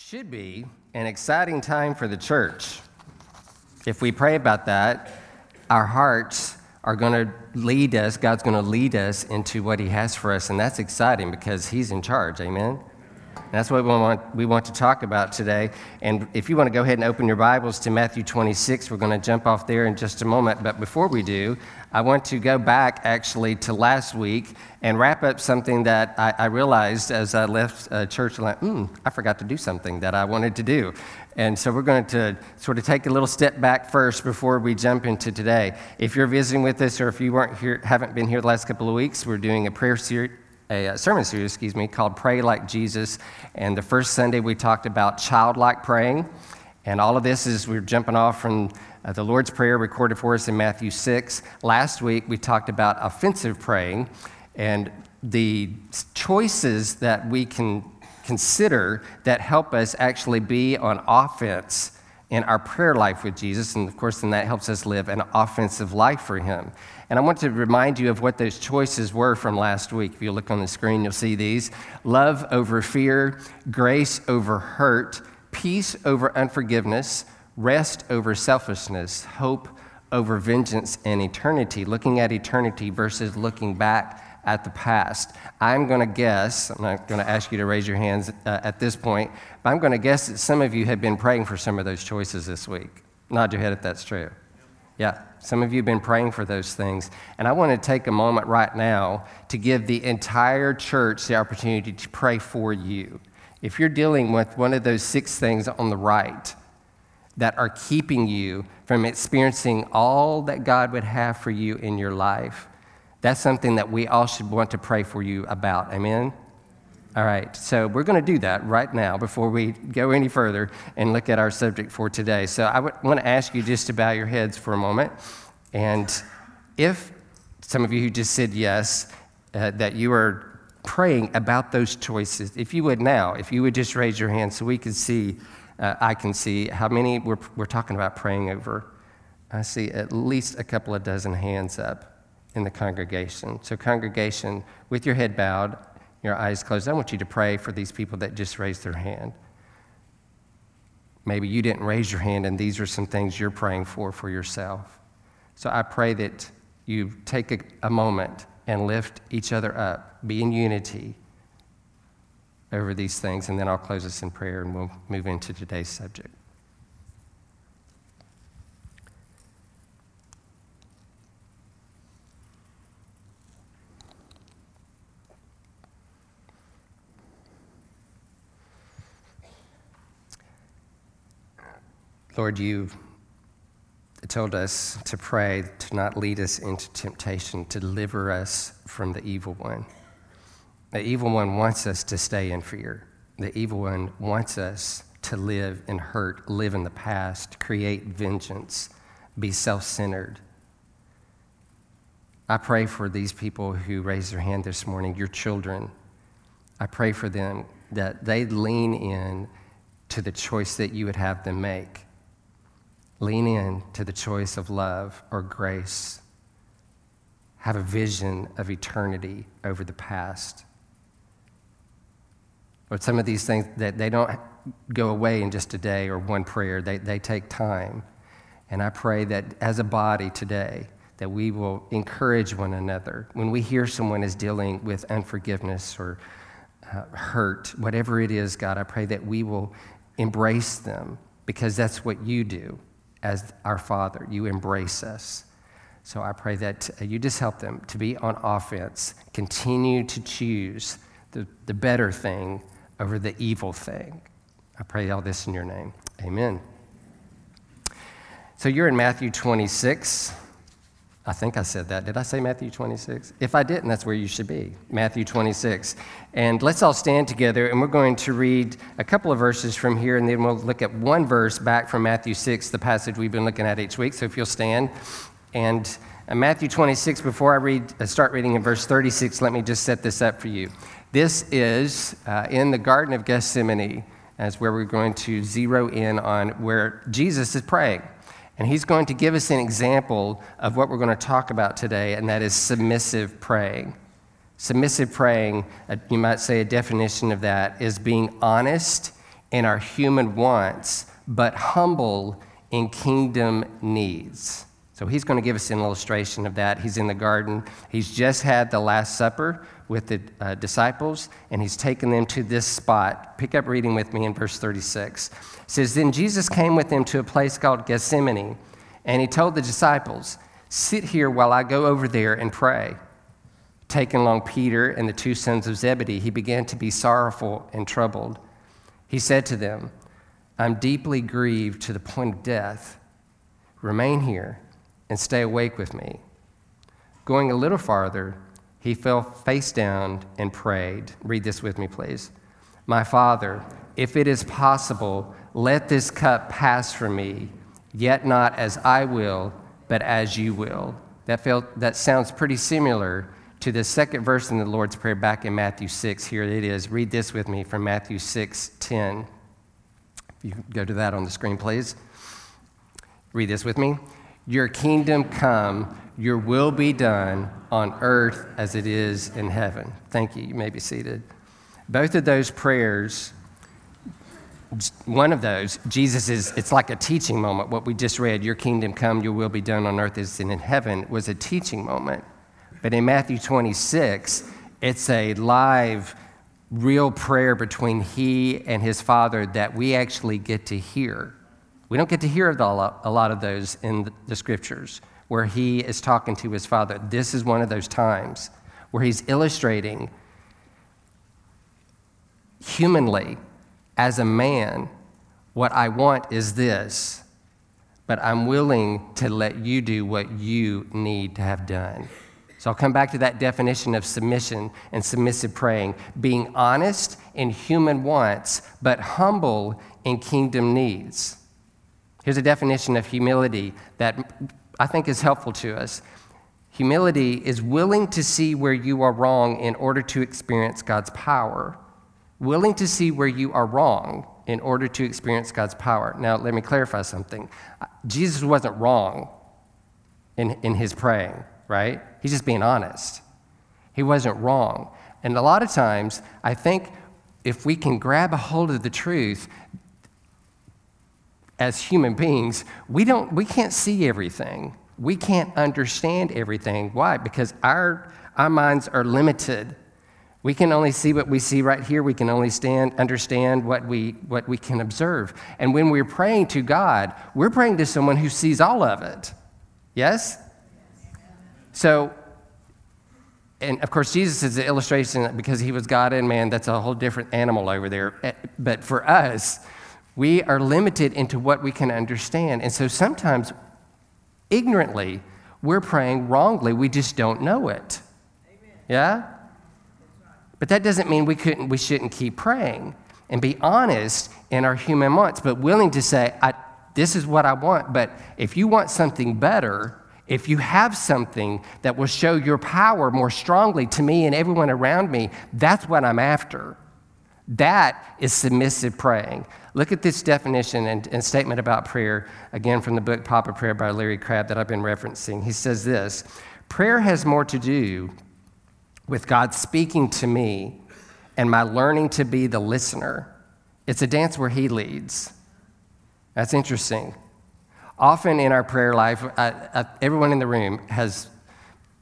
should be an exciting time for the church. If we pray about that, our hearts are going to lead us, God's going to lead us into what He has for us, and that's exciting because He's in charge. Amen? That's what we want, we want to talk about today. And if you want to go ahead and open your Bibles to Matthew 26, we're going to jump off there in just a moment. But before we do, I want to go back actually to last week and wrap up something that I, I realized as I left uh, church. Like, hmm, I forgot to do something that I wanted to do. And so we're going to sort of take a little step back first before we jump into today. If you're visiting with us or if you weren't here, haven't been here the last couple of weeks, we're doing a prayer series a sermon series, excuse me, called Pray Like Jesus. And the first Sunday we talked about childlike praying. And all of this is we're jumping off from uh, the Lord's Prayer recorded for us in Matthew 6. Last week we talked about offensive praying and the choices that we can consider that help us actually be on offense in our prayer life with Jesus. And of course, then that helps us live an offensive life for Him. And I want to remind you of what those choices were from last week. If you look on the screen, you'll see these love over fear, grace over hurt, peace over unforgiveness, rest over selfishness, hope over vengeance and eternity. Looking at eternity versus looking back at the past. I'm going to guess, I'm not going to ask you to raise your hands uh, at this point, but I'm going to guess that some of you have been praying for some of those choices this week. Nod your head if that's true. Yeah, some of you have been praying for those things. And I want to take a moment right now to give the entire church the opportunity to pray for you. If you're dealing with one of those six things on the right that are keeping you from experiencing all that God would have for you in your life, that's something that we all should want to pray for you about. Amen? All right, so we're going to do that right now before we go any further and look at our subject for today. So I want to ask you just to bow your heads for a moment. And if some of you who just said yes, uh, that you are praying about those choices, if you would now, if you would just raise your hand so we can see, uh, I can see how many we're, we're talking about praying over. I see at least a couple of dozen hands up in the congregation. So, congregation, with your head bowed, your eyes closed, I want you to pray for these people that just raised their hand. Maybe you didn't raise your hand, and these are some things you're praying for for yourself. So, I pray that you take a, a moment and lift each other up, be in unity over these things, and then I'll close us in prayer and we'll move into today's subject. Lord, you told us to pray to not lead us into temptation, to deliver us from the evil one. The evil one wants us to stay in fear. The evil one wants us to live in hurt, live in the past, create vengeance, be self centered. I pray for these people who raised their hand this morning, your children. I pray for them that they lean in to the choice that you would have them make Lean in to the choice of love or grace. Have a vision of eternity over the past. But some of these things that they don't go away in just a day or one prayer, they, they take time. And I pray that as a body today, that we will encourage one another. When we hear someone is dealing with unforgiveness or uh, hurt, whatever it is, God, I pray that we will embrace them because that's what you do as our Father. You embrace us. So I pray that uh, you just help them to be on offense, continue to choose the, the better thing over the evil thing. I pray all this in your name. Amen. So you're in Matthew 26. I think I said that. Did I say Matthew 26? If I didn't, that's where you should be. Matthew 26. And let's all stand together, and we're going to read a couple of verses from here, and then we'll look at one verse back from Matthew 6, the passage we've been looking at each week. So if you'll stand. And uh, Matthew 26, before I read, uh, start reading in verse 36, let me just set this up for you. This is uh, in the Garden of Gethsemane, as where we're going to zero in on where Jesus is praying. And he's going to give us an example of what we're going to talk about today, and that is submissive praying. Submissive praying, uh, you might say a definition of that, is being honest in our human wants, but humble in kingdom needs. So he's going to give us an illustration of that. He's in the garden. He's just had the Last Supper with the uh, disciples, and he's taken them to this spot. Pick up reading with me in verse 36. It says, Then Jesus came with them to a place called Gethsemane, and he told the disciples, Sit here while I go over there and pray. Taking along Peter and the two sons of Zebedee, he began to be sorrowful and troubled. He said to them, I'm deeply grieved to the point of death. Remain here and stay awake with me. Going a little farther, he fell face down and prayed. Read this with me, please. My Father, if it is possible, let this cup pass from me, yet not as I will, but as you will. That, felt, that sounds pretty similar to the second verse in the Lord's Prayer back in Matthew 6. Here it is. Read this with me from Matthew 6 10. If you go to that on the screen, please. Read this with me. Your kingdom come, your will be done on earth as it is in heaven. Thank you. You may be seated. Both of those prayers, one of those, Jesus is, it's like a teaching moment. What we just read, your kingdom come, your will be done on earth as it's in heaven, was a teaching moment. But in Matthew 26, it's a live, real prayer between he and his father that we actually get to hear. We don't get to hear a lot of those in the scriptures where he is talking to his father. This is one of those times where he's illustrating humanly as a man what I want is this, but I'm willing to let you do what you need to have done. So I'll come back to that definition of submission and submissive praying being honest in human wants, but humble in kingdom needs. Here's a definition of humility that I think is helpful to us. Humility is willing to see where you are wrong in order to experience God's power. Willing to see where you are wrong in order to experience God's power. Now, let me clarify something. Jesus wasn't wrong in, in his praying, right? He's just being honest. He wasn't wrong. And a lot of times, I think if we can grab a hold of the truth, as human beings, we, don't, we can't see everything. We can't understand everything. Why? Because our, our minds are limited. We can only see what we see right here. We can only stand, understand what we, what we can observe. And when we're praying to God, we're praying to someone who sees all of it. Yes? So, and of course, Jesus is the illustration because he was God and man. That's a whole different animal over there. Eh, but for us, we are limited into what we can understand. And so sometimes, ignorantly, we're praying wrongly. We just don't know it. Amen. Yeah? But that doesn't mean we, couldn't, we shouldn't keep praying and be honest in our human wants, but willing to say, This is what I want. But if you want something better, if you have something that will show your power more strongly to me and everyone around me, that's what I'm after. That is submissive praying. Look at this definition and, and, statement about prayer, again from the book Papa Prayer by Larry Crabb that I've been referencing. He says this Prayer has more to do with God speaking to me and my learning to be the listener. It's a dance where He leads. That's interesting. Often in our prayer life, I, I, everyone in the room has,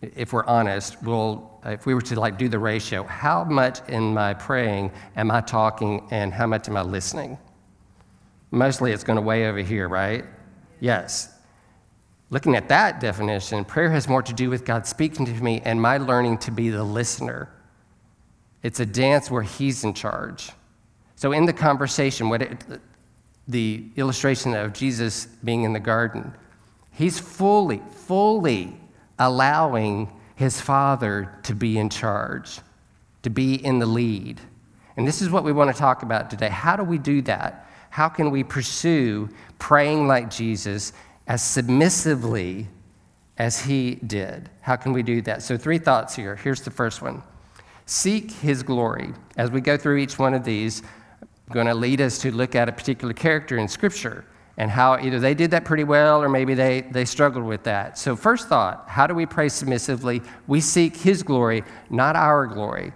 if we're honest, will if we were to like do the ratio, how much in my praying am I talking and how much am I listening? Mostly it's going to weigh over here, right? Yes. Looking at that definition, prayer has more to do with God speaking to me and my learning to be the listener. It's a dance where He's in charge. So, in the conversation, what it, the illustration of Jesus being in the garden, He's fully, fully allowing his father to be in charge, to be in the lead. And this is what we want to talk about today. How do we do that? How can we pursue praying like Jesus as submissively as he did? How can we do that? So, three thoughts here. Here's the first one Seek his glory. As we go through each one of these, I'm going to lead us to look at a particular character in Scripture and how either they did that pretty well or maybe they, they struggled with that. So, first thought how do we pray submissively? We seek His glory, not our glory,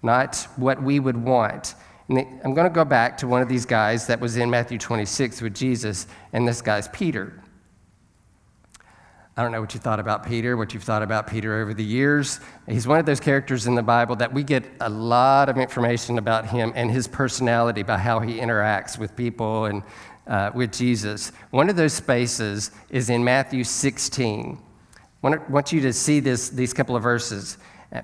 not what we would want. And I'm going to go back to one of these guys that was in Matthew 26 with Jesus, and this guy's Peter. I don't know what you thought about Peter, what you've thought about Peter over the years. He's one of those characters in the Bible that we get a lot of information about him and his personality by how he interacts with people and uh, with Jesus. One of those spaces is in Matthew 16. I want you to see this, these couple of verses.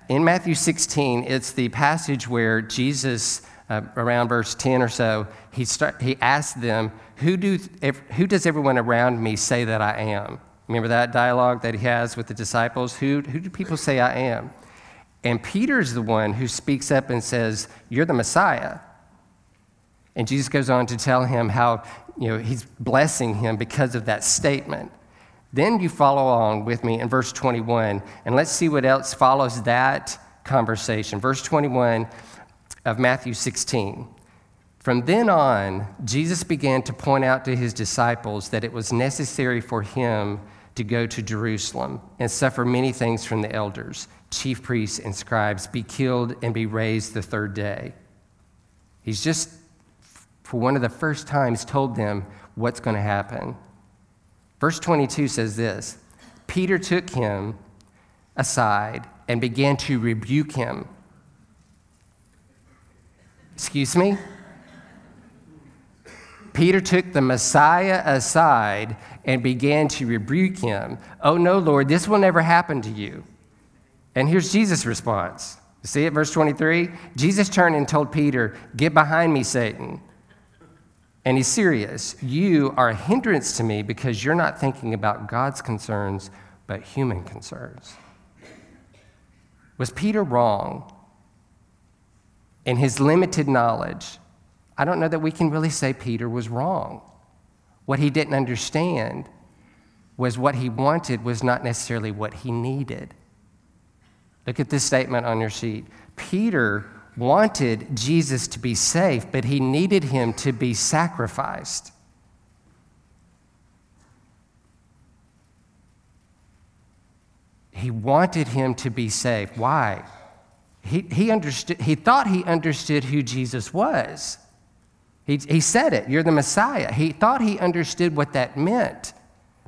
In Matthew 16, it's the passage where Jesus, uh, around verse 10 or so, he, start, he asked them, who, do, who does everyone around me say that I am? Remember that dialogue that he has with the disciples? Who, who do people say I am? And Peter's the one who speaks up and says, You're the Messiah. And Jesus goes on to tell him how you know, he's blessing him because of that statement. Then you follow along with me in verse 21, and let's see what else follows that conversation. Verse 21 of Matthew 16. From then on, Jesus began to point out to his disciples that it was necessary for him to go to Jerusalem and suffer many things from the elders, chief priests, and scribes, be killed and be raised the third day. He's just, for one of the first times, told them what's going to happen. Verse 22 says this Peter took him aside and began to rebuke him. Excuse me? Peter took the Messiah aside and began to rebuke him. Oh, no, Lord, this will never happen to you. And here's Jesus' response. See it, verse 23? Jesus turned and told Peter, Get behind me, Satan. And he's serious. You are a hindrance to me because you're not thinking about God's concerns, but human concerns. Was Peter wrong in his limited knowledge? I don't know that we can really say Peter was wrong. What he didn't understand was what he wanted was not necessarily what he needed. Look at this statement on your sheet. Peter wanted Jesus to be safe, but he needed him to be sacrificed. He wanted him to be safe. Why? He, he, understood, he thought he understood who Jesus was. He, he said it, you're the Messiah. He thought he understood what that meant.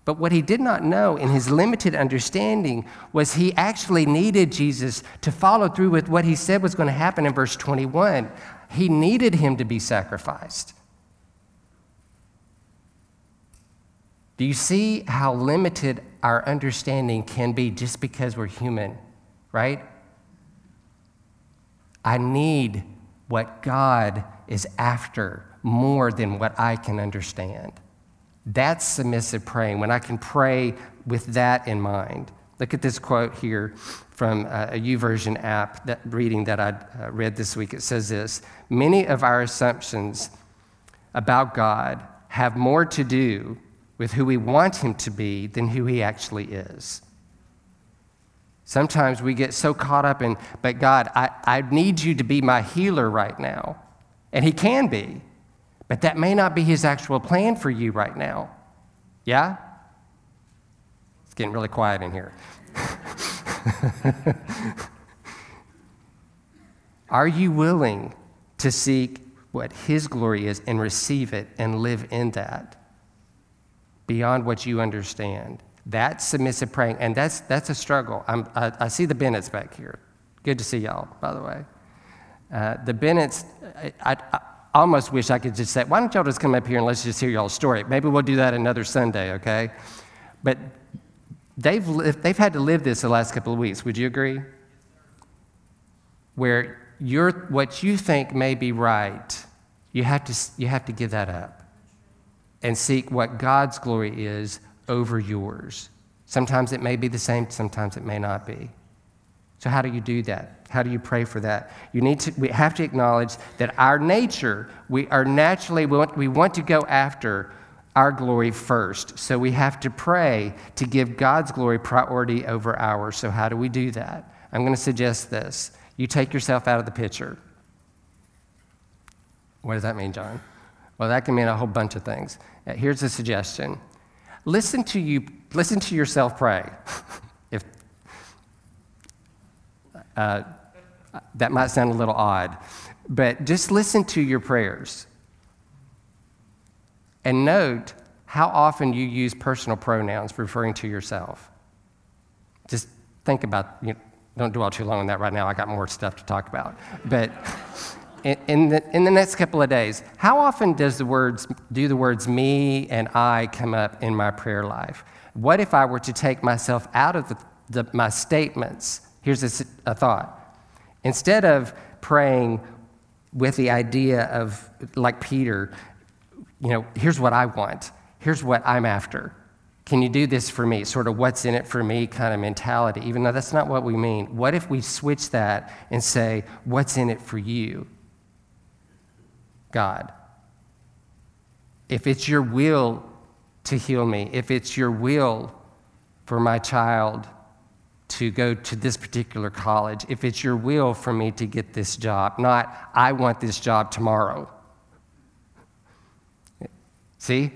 But what he did not know in his limited understanding was he actually needed Jesus to follow through with what he said was going to happen in verse 21. He needed him to be sacrificed. Do you see how limited our understanding can be just because we're human, right? I need what God is after more than what I can understand. That's submissive praying, when I can pray with that in mind. Look at this quote here from uh, a YouVersion app that reading that I uh, read this week. It says this Many of our assumptions about God have more to do with who we want him to be than who he actually is. Sometimes we get so caught up in, but God, I, I need you to be my healer right now. And he can be. But that may not be his actual plan for you right now. Yeah? It's getting really quiet in here. Are you willing to seek what his glory is and receive it and live in that beyond what you understand? That's submissive praying, and that's, that's a struggle. I, I see the Bennett's back here. Good to see y'all, by the way. Uh, the Bennett's, I, I, almost wish I could just say, why don't y'all just come up here and let's just hear y'all's story? Maybe we'll do that another Sunday, okay? But they've, they've had to live this the last couple of weeks. Would you agree? Where you're, what you think may be right, you have, to, you have to give that up and seek what God's glory is over yours. Sometimes it may be the same, sometimes it may not be. So, how do you do that? How do you pray for that? You need to, we have to acknowledge that our nature, we are naturally, we want, we want to go after our glory first. So, we have to pray to give God's glory priority over ours. So, how do we do that? I'm going to suggest this you take yourself out of the picture. What does that mean, John? Well, that can mean a whole bunch of things. Uh, here's a suggestion listen to, you, listen to yourself pray. Uh, that might sound a little odd, but just listen to your prayers and note how often you use personal pronouns referring to yourself. Just think about, you know, don't dwell too long on that right now. I got more stuff to talk about. But in, the, in the next couple of days, how often does the words, do the words me and I come up in my prayer life? What if I were to take myself out of the, the, my statements? Here's a, a thought. Instead of praying with the idea of, like Peter, you know, here's what I want, here's what I'm after. Can you do this for me? Sort of what's in it for me kind of mentality, even though that's not what we mean. What if we switch that and say, what's in it for you? God. If it's your will to heal me, if it's your will for my child to go to this particular college, if it's your will for me to get this job, not I want this job tomorrow. See?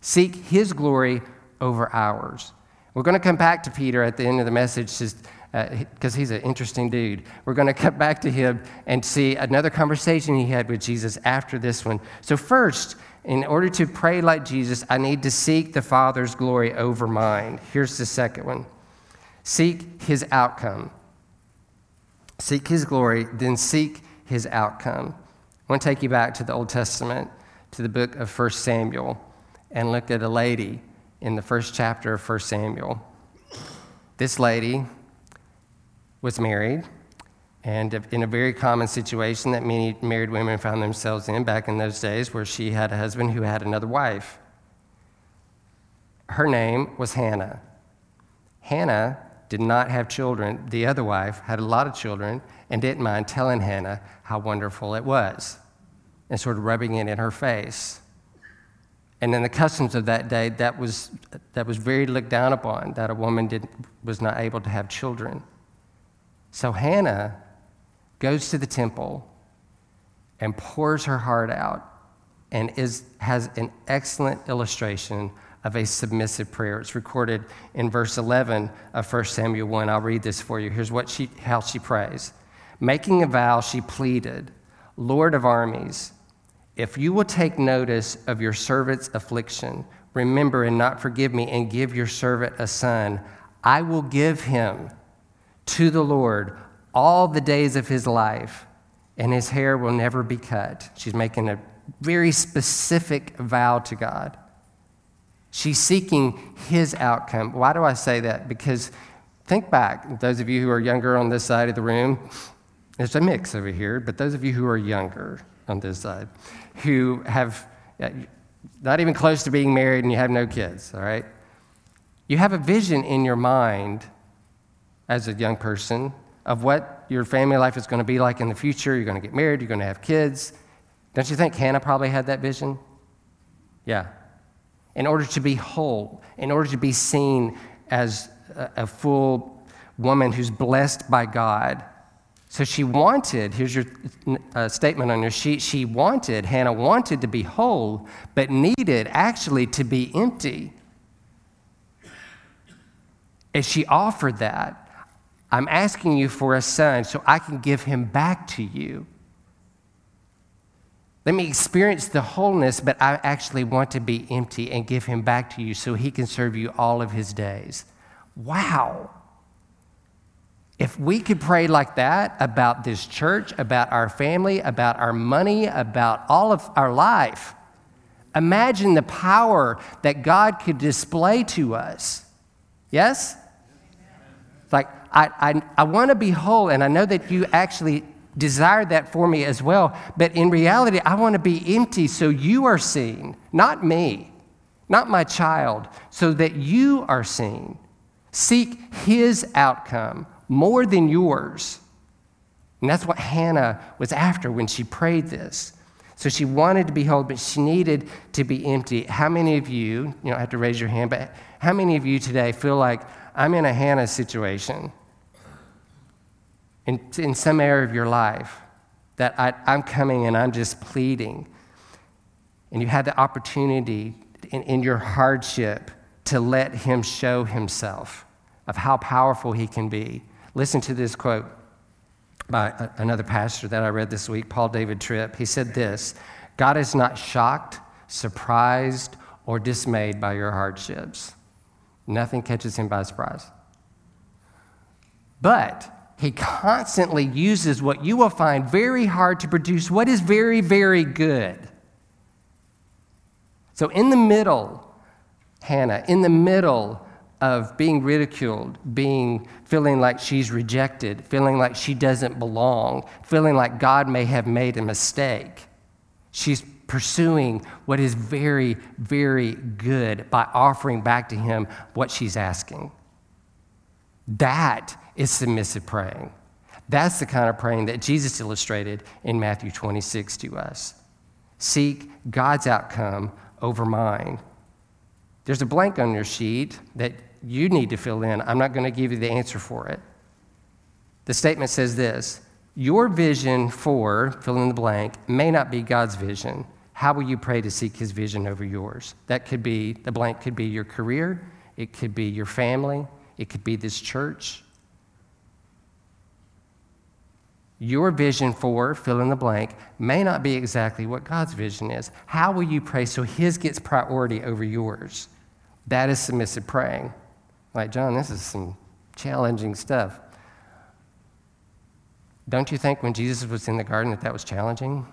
Seek his glory over ours. We're going to come back to Peter at the end of the message because uh, he's an interesting dude. We're going to come back to him and see another conversation he had with Jesus after this one. So, first, in order to pray like Jesus, I need to seek the Father's glory over mine. Here's the second one seek his outcome. Seek his glory, then seek his outcome. I want to take you back to the Old Testament, to the book of 1 Samuel, and look at a lady in the first chapter of 1 Samuel. This lady was married, and in a very common situation that many married women found themselves in back in those days, where she had a husband who had another wife. Her name was Hannah. Hannah did not have children. The other wife had a lot of children and didn't mind telling Hannah how wonderful it was and sort of rubbing it in her face. And in the customs of that day, that was, that was very looked down upon, that a woman did, was not able to have children. So Hannah goes to the temple and pours her heart out and is, has an excellent illustration of a submissive prayer. It's recorded in verse 11 of 1 Samuel 1. I'll read this for you. Here's what she, how she prays. Making a vow, she pleaded, Lord of armies, if you will take notice of your servant's affliction, remember and not forgive me, and give your servant a son, I will give him to the Lord all the days of his life, and his hair will never be cut. She's making a very specific vow to God. She's seeking his outcome. Why do I say that? Because think back, those of you who are younger on this side of the room, there's a mix over here, but those of you who are younger on this side, who have uh, not even close to being married and you have no kids, all right? You have a vision in your mind as a young person of what your family life is going to be like in the future. You're going to get married, you're going to have kids. Don't you think Hannah probably had that vision? Yeah. In order to be whole, in order to be seen as a, a full woman who's blessed by God. So she wanted, here's your uh, statement on your sheet. She wanted, Hannah wanted to be whole, but needed actually to be empty. As she offered that, I'm asking you for a son so I can give him back to you. Let me experience the wholeness, but I actually want to be empty and give him back to you so he can serve you all of his days. Wow. If we could pray like that about this church, about our family, about our money, about all of our life, imagine the power that God could display to us. Yes? Like, I, I, I want to be whole, and I know that you actually desire that for me as well. But in reality, I want to be empty so you are seen, not me, not my child, so that you are seen. Seek his outcome more than yours. And that's what Hannah was after when she prayed this. So she wanted to be whole, but she needed to be empty. How many of you, you don't have to raise your hand, but how many of you today feel like I'm in a Hannah situation? In, in some area of your life that I, I'm coming and I'm just pleading, and you had the opportunity in, in your hardship to let Him show Himself of how powerful He can be. Listen to this quote by another pastor that I read this week, Paul David Tripp. He said this God is not shocked, surprised, or dismayed by your hardships. Nothing catches him by surprise. But he constantly uses what you will find very hard to produce, what is very, very good. So, in the middle, Hannah, in the middle of being ridiculed, being feeling like she's rejected, feeling like she doesn't belong, feeling like God may have made a mistake, she's pursuing what is very, very good by offering back to Him what she's asking. That is submissive praying. That's the kind of praying that Jesus illustrated in Matthew 26 to us. Seek God's outcome over mine. There's a blank on your sheet that you need to fill in. I'm not going to give you the answer for it. The statement says this Your vision for fill in the blank may not be God's vision. How will you pray to seek his vision over yours? That could be, the blank could be your career, it could be your family, it could be this church. Your vision for fill in the blank may not be exactly what God's vision is. How will you pray so his gets priority over yours? That is submissive praying. Like, John, this is some challenging stuff. Don't you think when Jesus was in the garden that that was challenging?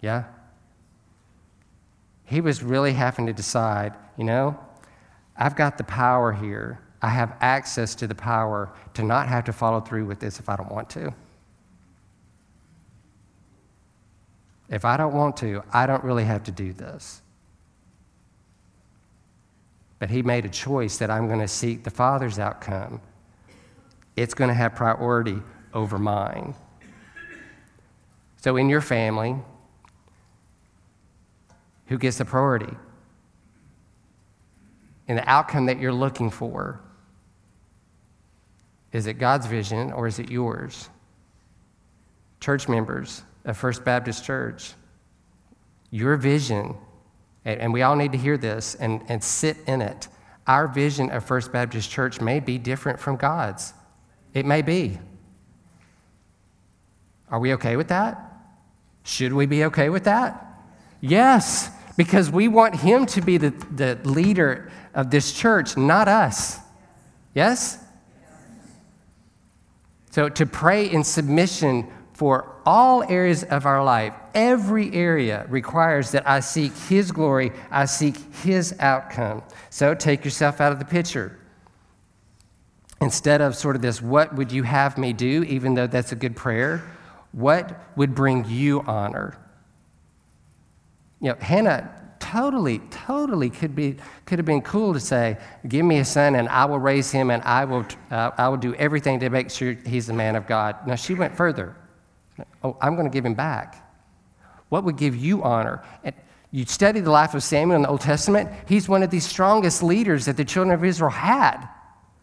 Yeah? He was really having to decide, you know, I've got the power here. I have access to the power to not have to follow through with this if I don't want to. If I don't want to, I don't really have to do this. But he made a choice that I'm going to seek the Father's outcome. It's going to have priority over mine. So, in your family, who gets the priority? In the outcome that you're looking for, is it God's vision or is it yours? Church members of First Baptist Church, your vision and we all need to hear this and, and sit in it. Our vision of First Baptist Church may be different from God's. It may be. Are we okay with that? Should we be okay with that? Yes, because we want Him to be the, the leader of this church, not us. Yes? So to pray in submission for all areas of our life, every area requires that I seek His glory, I seek His outcome. So take yourself out of the picture. Instead of sort of this, what would you have me do, even though that's a good prayer, what would bring you honor? You know, Hannah totally, totally could, be, could have been cool to say, Give me a son and I will raise him and I will, uh, I will do everything to make sure he's a man of God. Now, she went further. Oh, I'm going to give him back. What would give you honor? And you study the life of Samuel in the Old Testament, he's one of the strongest leaders that the children of Israel had.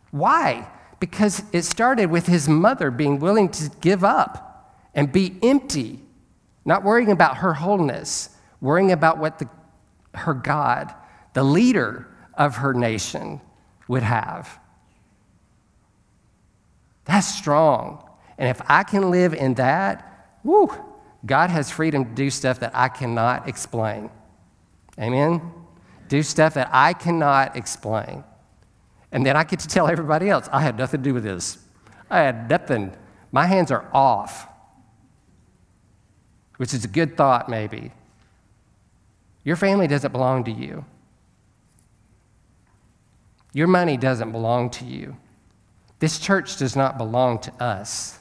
Why? Because it started with his mother being willing to give up and be empty, not worrying about her wholeness, worrying about what the, her God, the leader of her nation, would have. That's strong. And if I can live in that, whoo, God has freedom to do stuff that I cannot explain. Amen? Do stuff that I cannot explain. And then I get to tell everybody else, I had nothing to do with this. I had nothing. My hands are off, which is a good thought, maybe. Your family doesn't belong to you. Your money doesn't belong to you. This church does not belong to us.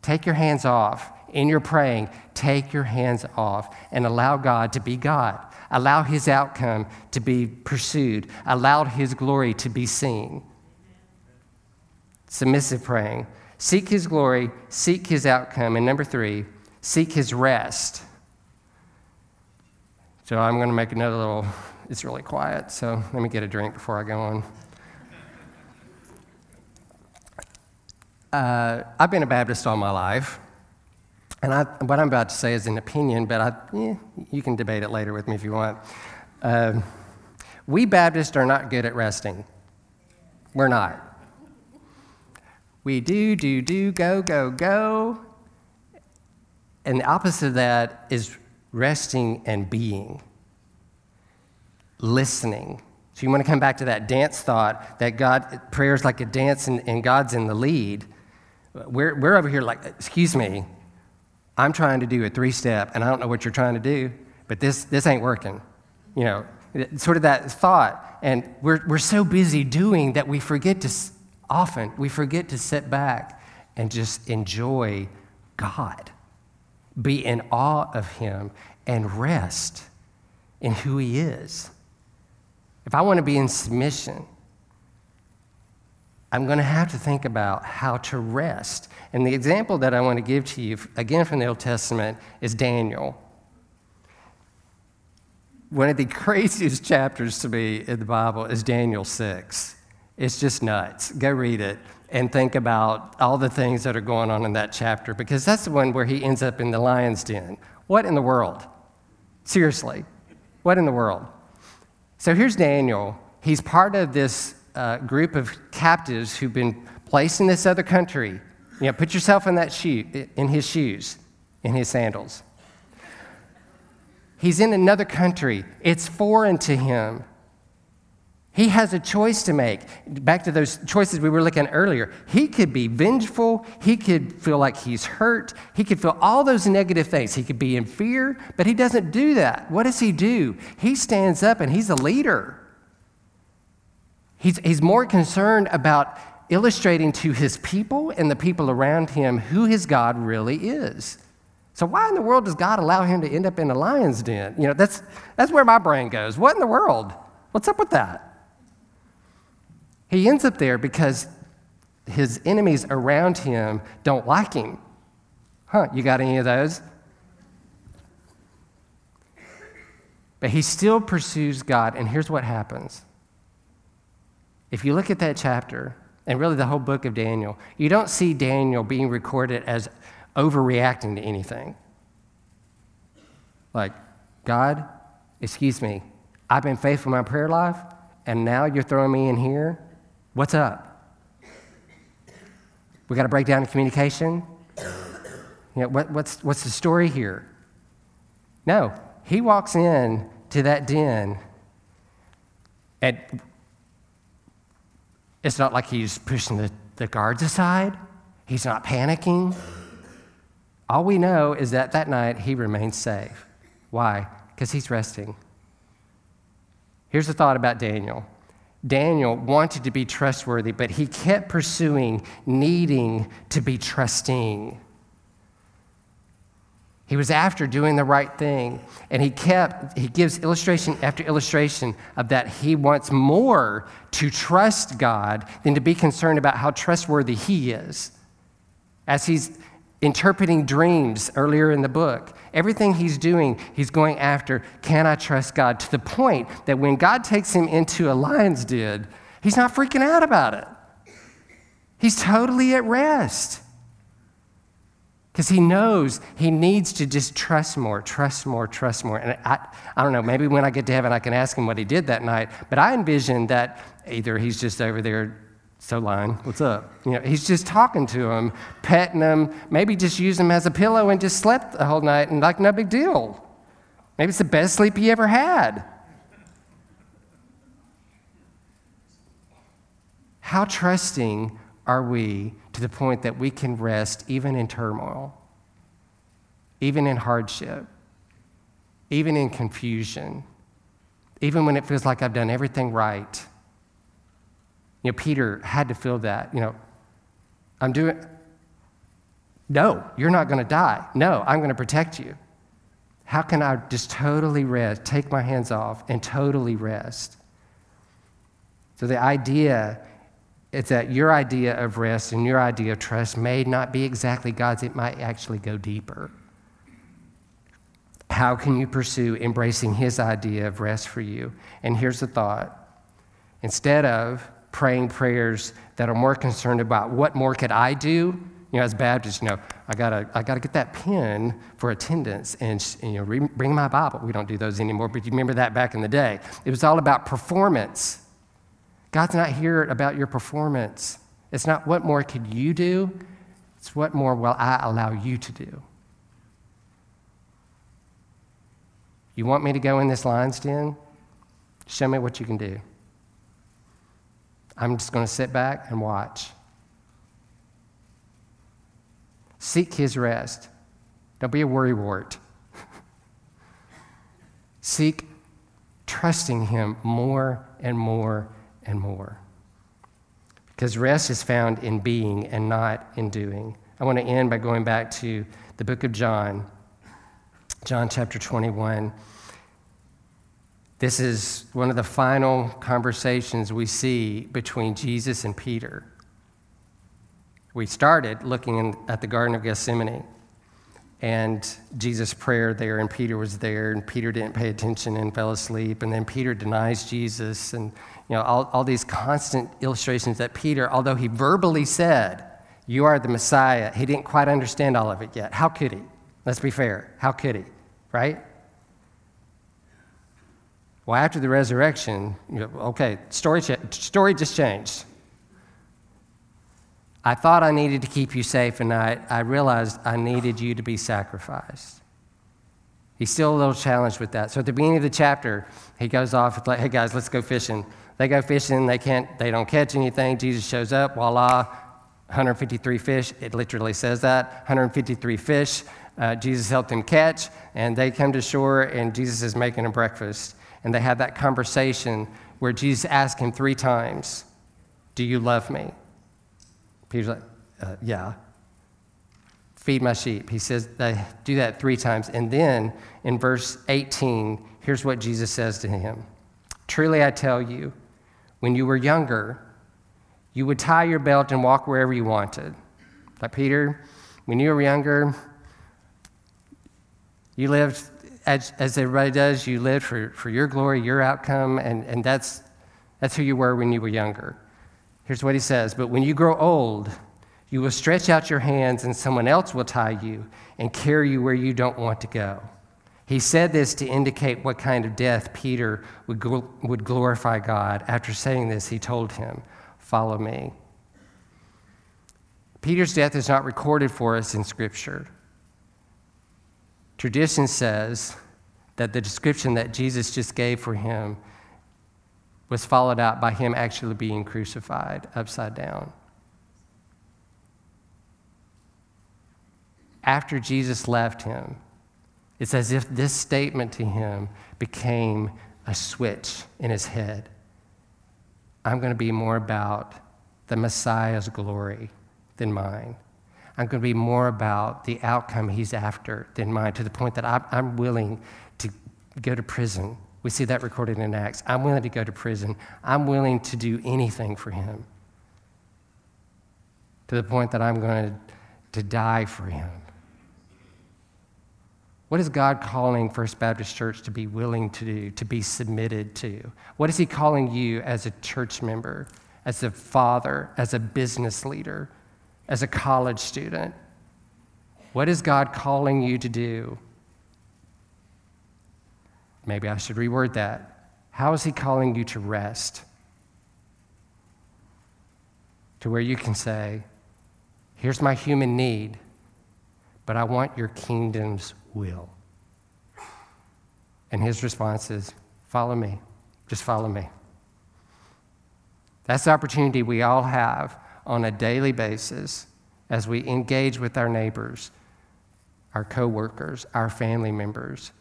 Take your hands off. In your praying, take your hands off and allow God to be God. Allow His outcome to be pursued. Allow His glory to be seen. Submissive praying. Seek His glory, seek His outcome. And number three, seek His rest. So I'm going to make another little, it's really quiet, so let me get a drink before I go on. Uh, I've been a Baptist all my life. And I, what I'm about to say is an opinion, but I, yeah, you can debate it later with me if you want. Uh, we Baptists are not good at resting. We're not. We do, do, do, go, go, go. And the opposite of that is resting and being, listening. So you want to come back to that dance thought that God, prayer is like a dance and, and God's in the lead. We're, we're over here like, excuse me, I'm trying to do a three step and I don't know what you're trying to do, but this, this ain't working. You know, sort of that thought. And we're, we're so busy doing that we forget to, often, we forget to sit back and just enjoy God, be in awe of Him, and rest in who He is. If I want to be in submission, I'm going to have to think about how to rest. And the example that I want to give to you, again from the Old Testament, is Daniel. One of the craziest chapters to me in the Bible is Daniel 6. It's just nuts. Go read it and think about all the things that are going on in that chapter because that's the one where he ends up in the lion's den. What in the world? Seriously, what in the world? So here's Daniel. He's part of this uh, group of captives who've been placed in this other country. You know, put yourself in that shoe, in his shoes, in his sandals. He's in another country. It's foreign to him. He has a choice to make. Back to those choices we were looking at earlier. He could be vengeful. He could feel like he's hurt. He could feel all those negative things. He could be in fear, but he doesn't do that. What does he do? He stands up and he's a leader. He's, he's more concerned about illustrating to his people and the people around him who his God really is. So why in the world does God allow him to end up in a lion's den? You know, that's, that's where my brain goes. What in the world? What's up with that? He ends up there because his enemies around him don't like him. Huh, you got any of those? But he still pursues God, and here's what happens. If you look at that chapter, and really the whole book of Daniel, you don't see Daniel being recorded as overreacting to anything. Like, God, excuse me, I've been faithful in my prayer life, and now you're throwing me in here? What's up? We got to break down the communication? You know, what, what's, what's the story here? No, he walks in to that den, and it's not like he's pushing the, the guards aside. He's not panicking. All we know is that that night he remains safe. Why? Because he's resting. Here's the thought about Daniel Daniel wanted to be trustworthy, but he kept pursuing needing to be trusting. He was after doing the right thing, and he kept, he gives illustration after illustration of that he wants more to trust God than to be concerned about how trustworthy he is. As he's interpreting dreams earlier in the book. Everything he's doing, he's going after, can I trust God? To the point that when God takes him into a lion's den, he's not freaking out about it. He's totally at rest. Because he knows he needs to just trust more, trust more, trust more. And I, I don't know, maybe when I get to heaven, I can ask him what he did that night. But I envision that either he's just over there so, Lion, what's up? You know, he's just talking to him, petting him, maybe just use him as a pillow and just slept the whole night and like no big deal. Maybe it's the best sleep he ever had. How trusting are we to the point that we can rest even in turmoil, even in hardship, even in confusion, even when it feels like I've done everything right? You know, Peter had to feel that. You know, I'm doing, no, you're not going to die. No, I'm going to protect you. How can I just totally rest, take my hands off, and totally rest? So the idea is that your idea of rest and your idea of trust may not be exactly God's, it might actually go deeper. How can you pursue embracing His idea of rest for you? And here's the thought instead of praying prayers that are more concerned about what more could I do. You know, as Baptists, you know, I gotta, I gotta get that pen for attendance and, you know, re- bring my Bible. We don't do those anymore, but you remember that back in the day. It was all about performance. God's not here about your performance. It's not what more could you do, it's what more will I allow you to do. You want me to go in this lion's den? Show me what you can do. I'm just going to sit back and watch. Seek his rest. Don't be a worrywart. Seek trusting him more and more and more. Because rest is found in being and not in doing. I want to end by going back to the book of John, John chapter 21. This is one of the final conversations we see between Jesus and Peter. We started looking in, at the Garden of Gethsemane and Jesus' prayer there, and Peter was there, and Peter didn't pay attention and fell asleep, and then Peter denies Jesus, and you know all, all these constant illustrations that Peter, although he verbally said, "You are the Messiah," he didn't quite understand all of it yet. How could he? Let's be fair. How could he? Right? Well, after the resurrection, you know, okay, story, story just changed. I thought I needed to keep you safe, and I, I realized I needed you to be sacrificed. He's still a little challenged with that. So at the beginning of the chapter, he goes off, like, hey guys, let's go fishing. They go fishing, they can't, they don't catch anything. Jesus shows up, voila, 153 fish. It literally says that 153 fish. Uh, Jesus helped them catch, and they come to shore, and Jesus is making a breakfast and they had that conversation where Jesus asked him three times, Do you love me? Peter's like, uh, Yeah. Feed my sheep. He says they do that three times. And then in verse 18, here's what Jesus says to him Truly I tell you, when you were younger, you would tie your belt and walk wherever you wanted. Like Peter, when you were younger, you lived as, as everybody does, you live for, for your glory, your outcome, and, and that's, that's who you were when you were younger. Here's what he says But when you grow old, you will stretch out your hands, and someone else will tie you and carry you where you don't want to go. He said this to indicate what kind of death Peter would, gl- would glorify God. After saying this, he told him, Follow me. Peter's death is not recorded for us in Scripture. Tradition says that the description that Jesus just gave for him was followed out by him actually being crucified upside down. After Jesus left him, it's as if this statement to him became a switch in his head. I'm going to be more about the Messiah's glory than mine. I'm going to be more about the outcome he's after than mine, to the point that I'm, willing to go to prison. We see that recorded in Acts. I'm willing to go to prison. I'm willing to do anything for him, to the point that I'm going to die for him. What is God calling First Baptist Church to be willing to do, to be submitted to? What is He calling you as a church member, as a father, as a business leader? As a college student? What is God calling you to do? Maybe I should reword that. How is He calling you to rest? To where you can say, Here's my human need, but I want your kingdom's will. And His response is, Follow me. Just follow me. That's the opportunity we all have on a daily basis as we engage with our neighbors, our coworkers, our family members.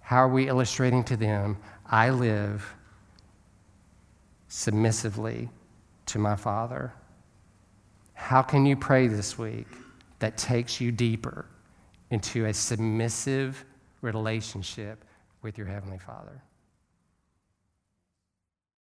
How are we illustrating to them, I live submissively to my Father? How can you pray this week that takes you deeper into a submissive relationship with your Heavenly Father?